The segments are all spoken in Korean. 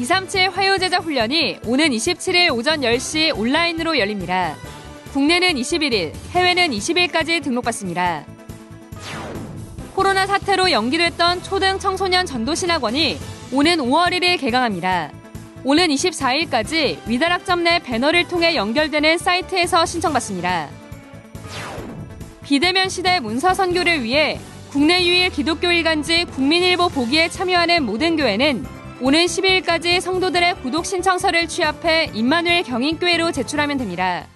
237 화요제자 훈련이 오는 27일 오전 10시 온라인으로 열립니다. 국내는 21일, 해외는 20일까지 등록받습니다. 코로나 사태로 연기됐던 초등 청소년 전도신학원이 오는 5월 1일 개강합니다. 오는 24일까지 위다락점 내 배너를 통해 연결되는 사이트에서 신청받습니다. 비대면 시대 문서 선교를 위해 국내 유일 기독교 일간지 국민일보 보기에 참여하는 모든 교회는 오는 12일까지 성도들의 구독 신청서를 취합해 임마누엘 경인교회로 제출하면 됩니다.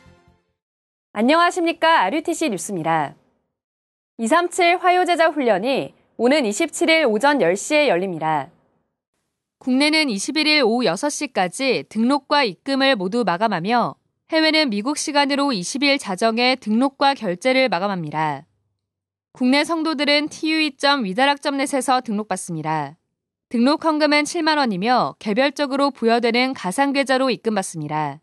안녕하십니까. RUTC 뉴스입니다. 237 화요제자 훈련이 오는 27일 오전 10시에 열립니다. 국내는 21일 오후 6시까지 등록과 입금을 모두 마감하며 해외는 미국 시간으로 20일 자정에 등록과 결제를 마감합니다. 국내 성도들은 tue.위다락점넷에서 등록받습니다. 등록 헌금은 7만 원이며 개별적으로 부여되는 가상 계좌로 입금받습니다.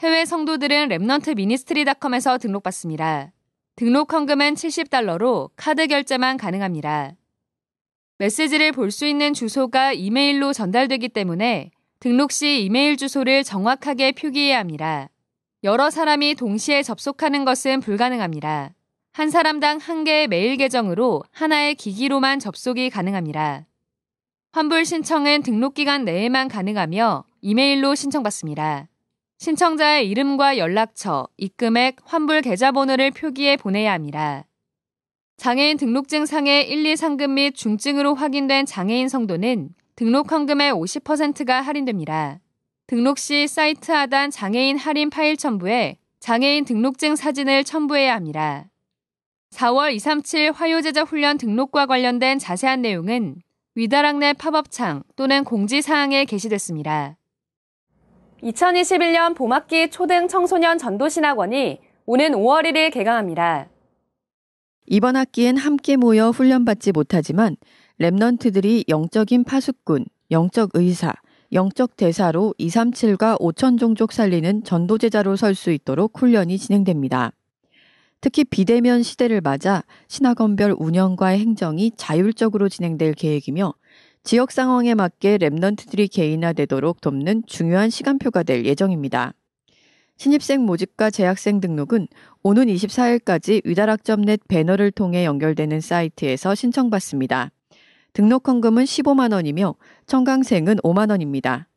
해외 성도들은 Remnant Ministry.com에서 등록받습니다. 등록 헌금은 70달러로 카드 결제만 가능합니다. 메시지를 볼 수 있는 주소가 이메일로 전달되기 때문에 등록 시 이메일 주소를 정확하게 표기해야 합니다. 여러 사람이 동시에 접속하는 것은 불가능합니다. 한 사람당 한 개의 메일 계정으로 하나의 기기로만 접속이 가능합니다. 환불 신청은 등록 기간 내에만 가능하며 이메일로 신청받습니다. 신청자의 이름과 연락처, 입금액, 환불 계좌번호를 표기해 보내야 합니다. 장애인 등록증 상의 1, 2 상금 및 중증으로 확인된 장애인 성도는 등록 헌금의 50%가 할인됩니다. 등록 시 사이트 하단 장애인 할인 파일 첨부에 장애인 등록증 사진을 첨부해야 합니다. 4월 237 화요제자 훈련 등록과 관련된 자세한 내용은 위다락 내 팝업창 또는 공지사항에 게시됐습니다. 2021년 봄학기 초등 청소년 전도신학원이 오는 5월 1일 개강합니다. 이번 학기엔 함께 모여 훈련받지 못하지만 랩넌트들이 영적인 파수꾼, 영적 의사, 영적 대사로 237과 5천 종족 살리는 전도제자로 설 수 있도록 훈련이 진행됩니다. 특히 비대면 시대를 맞아 신학원별 운영과 행정이 자율적으로 진행될 계획이며 지역 상황에 맞게 랩넌트들이 개인화되도록 돕는 중요한 시간표가 될 예정입니다. 신입생 모집과 재학생 등록은 오는 24일까지 위다락점넷 배너를 통해 연결되는 사이트에서 신청받습니다. 등록 헌금은 15만 원이며 청강생은 5만 원입니다.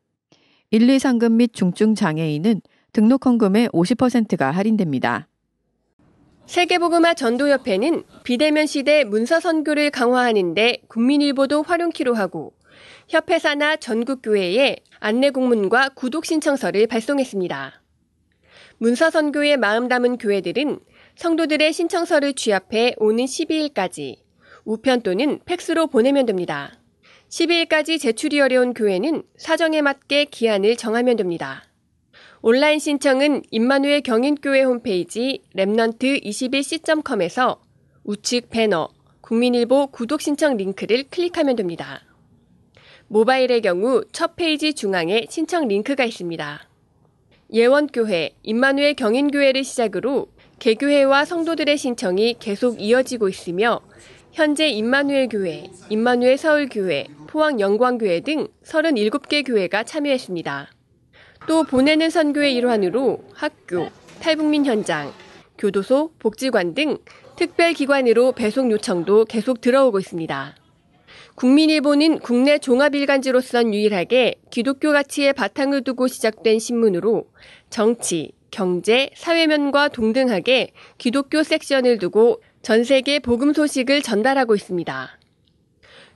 1, 2 상금 및 중증 장애인은 등록 헌금의 50%가 할인됩니다. 세계보그마 전도협회는 비대면 시대 문서 선교를 강화하는 데 국민일보도 활용키로 하고 협회 산하 전국교회에 안내 공문과 구독 신청서를 발송했습니다. 문서 선교에 마음 담은 교회들은 성도들의 신청서를 취합해 오는 12일까지 우편 또는 팩스로 보내면 됩니다. 12일까지 제출이 어려운 교회는 사정에 맞게 기한을 정하면 됩니다. 온라인 신청은 임마누엘 경인교회 홈페이지 Remnant21c.com에서 우측 배너 국민일보 구독 신청 링크를 클릭하면 됩니다. 모바일의 경우 첫 페이지 중앙에 신청 링크가 있습니다. 예원교회, 임마누엘 경인교회를 시작으로 개교회와 성도들의 신청이 계속 이어지고 있으며 현재 임마누엘 교회, 임마누엘 서울교회, 포항 영광교회 등 37개 교회가 참여했습니다. 또 보내는 선교의 일환으로 학교, 탈북민 현장, 교도소, 복지관 등 특별기관으로 배송 요청도 계속 들어오고 있습니다. 국민일보는 국내 종합일간지로선 유일하게 기독교 가치의 바탕을 두고 시작된 신문으로 정치, 경제, 사회면과 동등하게 기독교 섹션을 두고 전 세계 복음 소식을 전달하고 있습니다.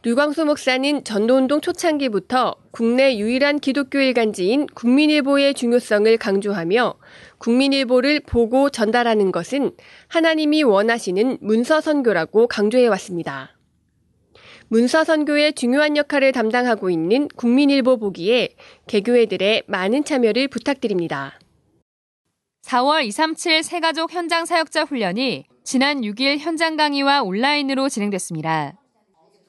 류광수 목사는 전도운동 초창기부터 국내 유일한 기독교 일간지인 국민일보의 중요성을 강조하며 국민일보를 보고 전달하는 것은 하나님이 원하시는 문서 선교라고 강조해 왔습니다. 문서 선교의 중요한 역할을 담당하고 있는 국민일보 보기에 개교회들의 많은 참여를 부탁드립니다. 4월 237 세가족 현장 사역자 훈련이 지난 6일 현장 강의와 온라인으로 진행됐습니다.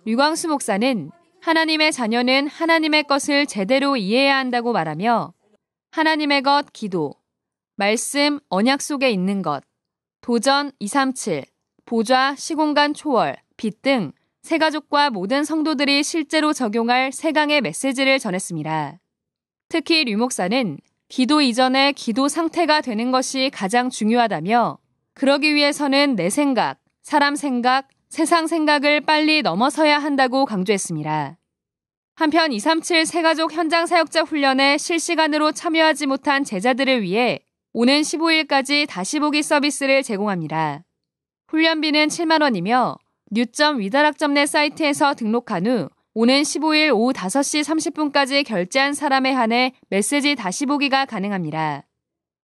류광수 목사는 하나님의 자녀는 하나님의 것을 제대로 이해해야 한다고 말하며 하나님의 것 기도, 말씀 언약 속에 있는 것, 도전 237, 보좌 시공간 초월, 빛 등 세가족과 모든 성도들이 실제로 적용할 세강의 메시지를 전했습니다. 특히 류 목사는 기도 이전에 기도 상태가 되는 것이 가장 중요하다며 그러기 위해서는 내 생각, 사람 생각, 세상 생각을 빨리 넘어서야 한다고 강조했습니다. 한편 237 새가족 현장 사역자 훈련에 실시간으로 참여하지 못한 제자들을 위해 오는 15일까지 다시 보기 서비스를 제공합니다. 훈련비는 7만원이며 new.wedarak.net 사이트에서 등록한 후 오는 15일 오후 5시 30분까지 결제한 사람에 한해 메시지 다시 보기가 가능합니다.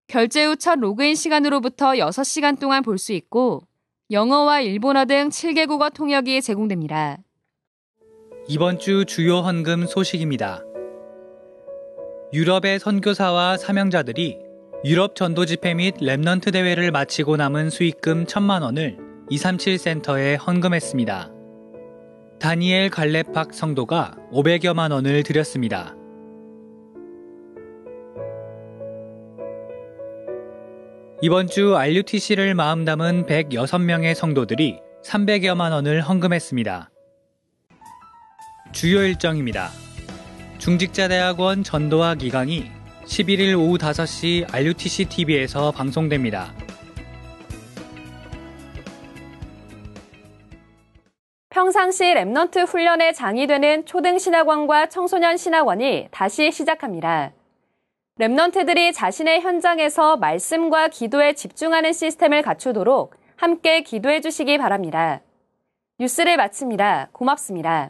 결제 후 첫 로그인 시간으로부터 6시간 동안 볼 수 있고 영어와 일본어 등 7개 국어 통역이 제공됩니다. 이번 주 주요 헌금 소식입니다. 유럽의 선교사와 사명자들이 유럽 전도 집회 및 Remnant 대회를 마치고 남은 수익금 1천만 원을 237 센터에 헌금했습니다. 다니엘 갈레팍 성도가 500여만 원을 드렸습니다. 이번 주 RUTC를 마음 담은 106명의 성도들이 300여만 원을 헌금했습니다. 주요 일정입니다. 중직자대학원 전도학 2강이 11일 오후 5시 RUTC TV에서 방송됩니다. 평상시 Remnant 훈련의 장이 되는 초등 신학원과 청소년 신학원이 다시 시작합니다. Remnant들이 자신의 현장에서 말씀과 기도에 집중하는 시스템을 갖추도록 함께 기도해 주시기 바랍니다. 뉴스를 마칩니다. 고맙습니다.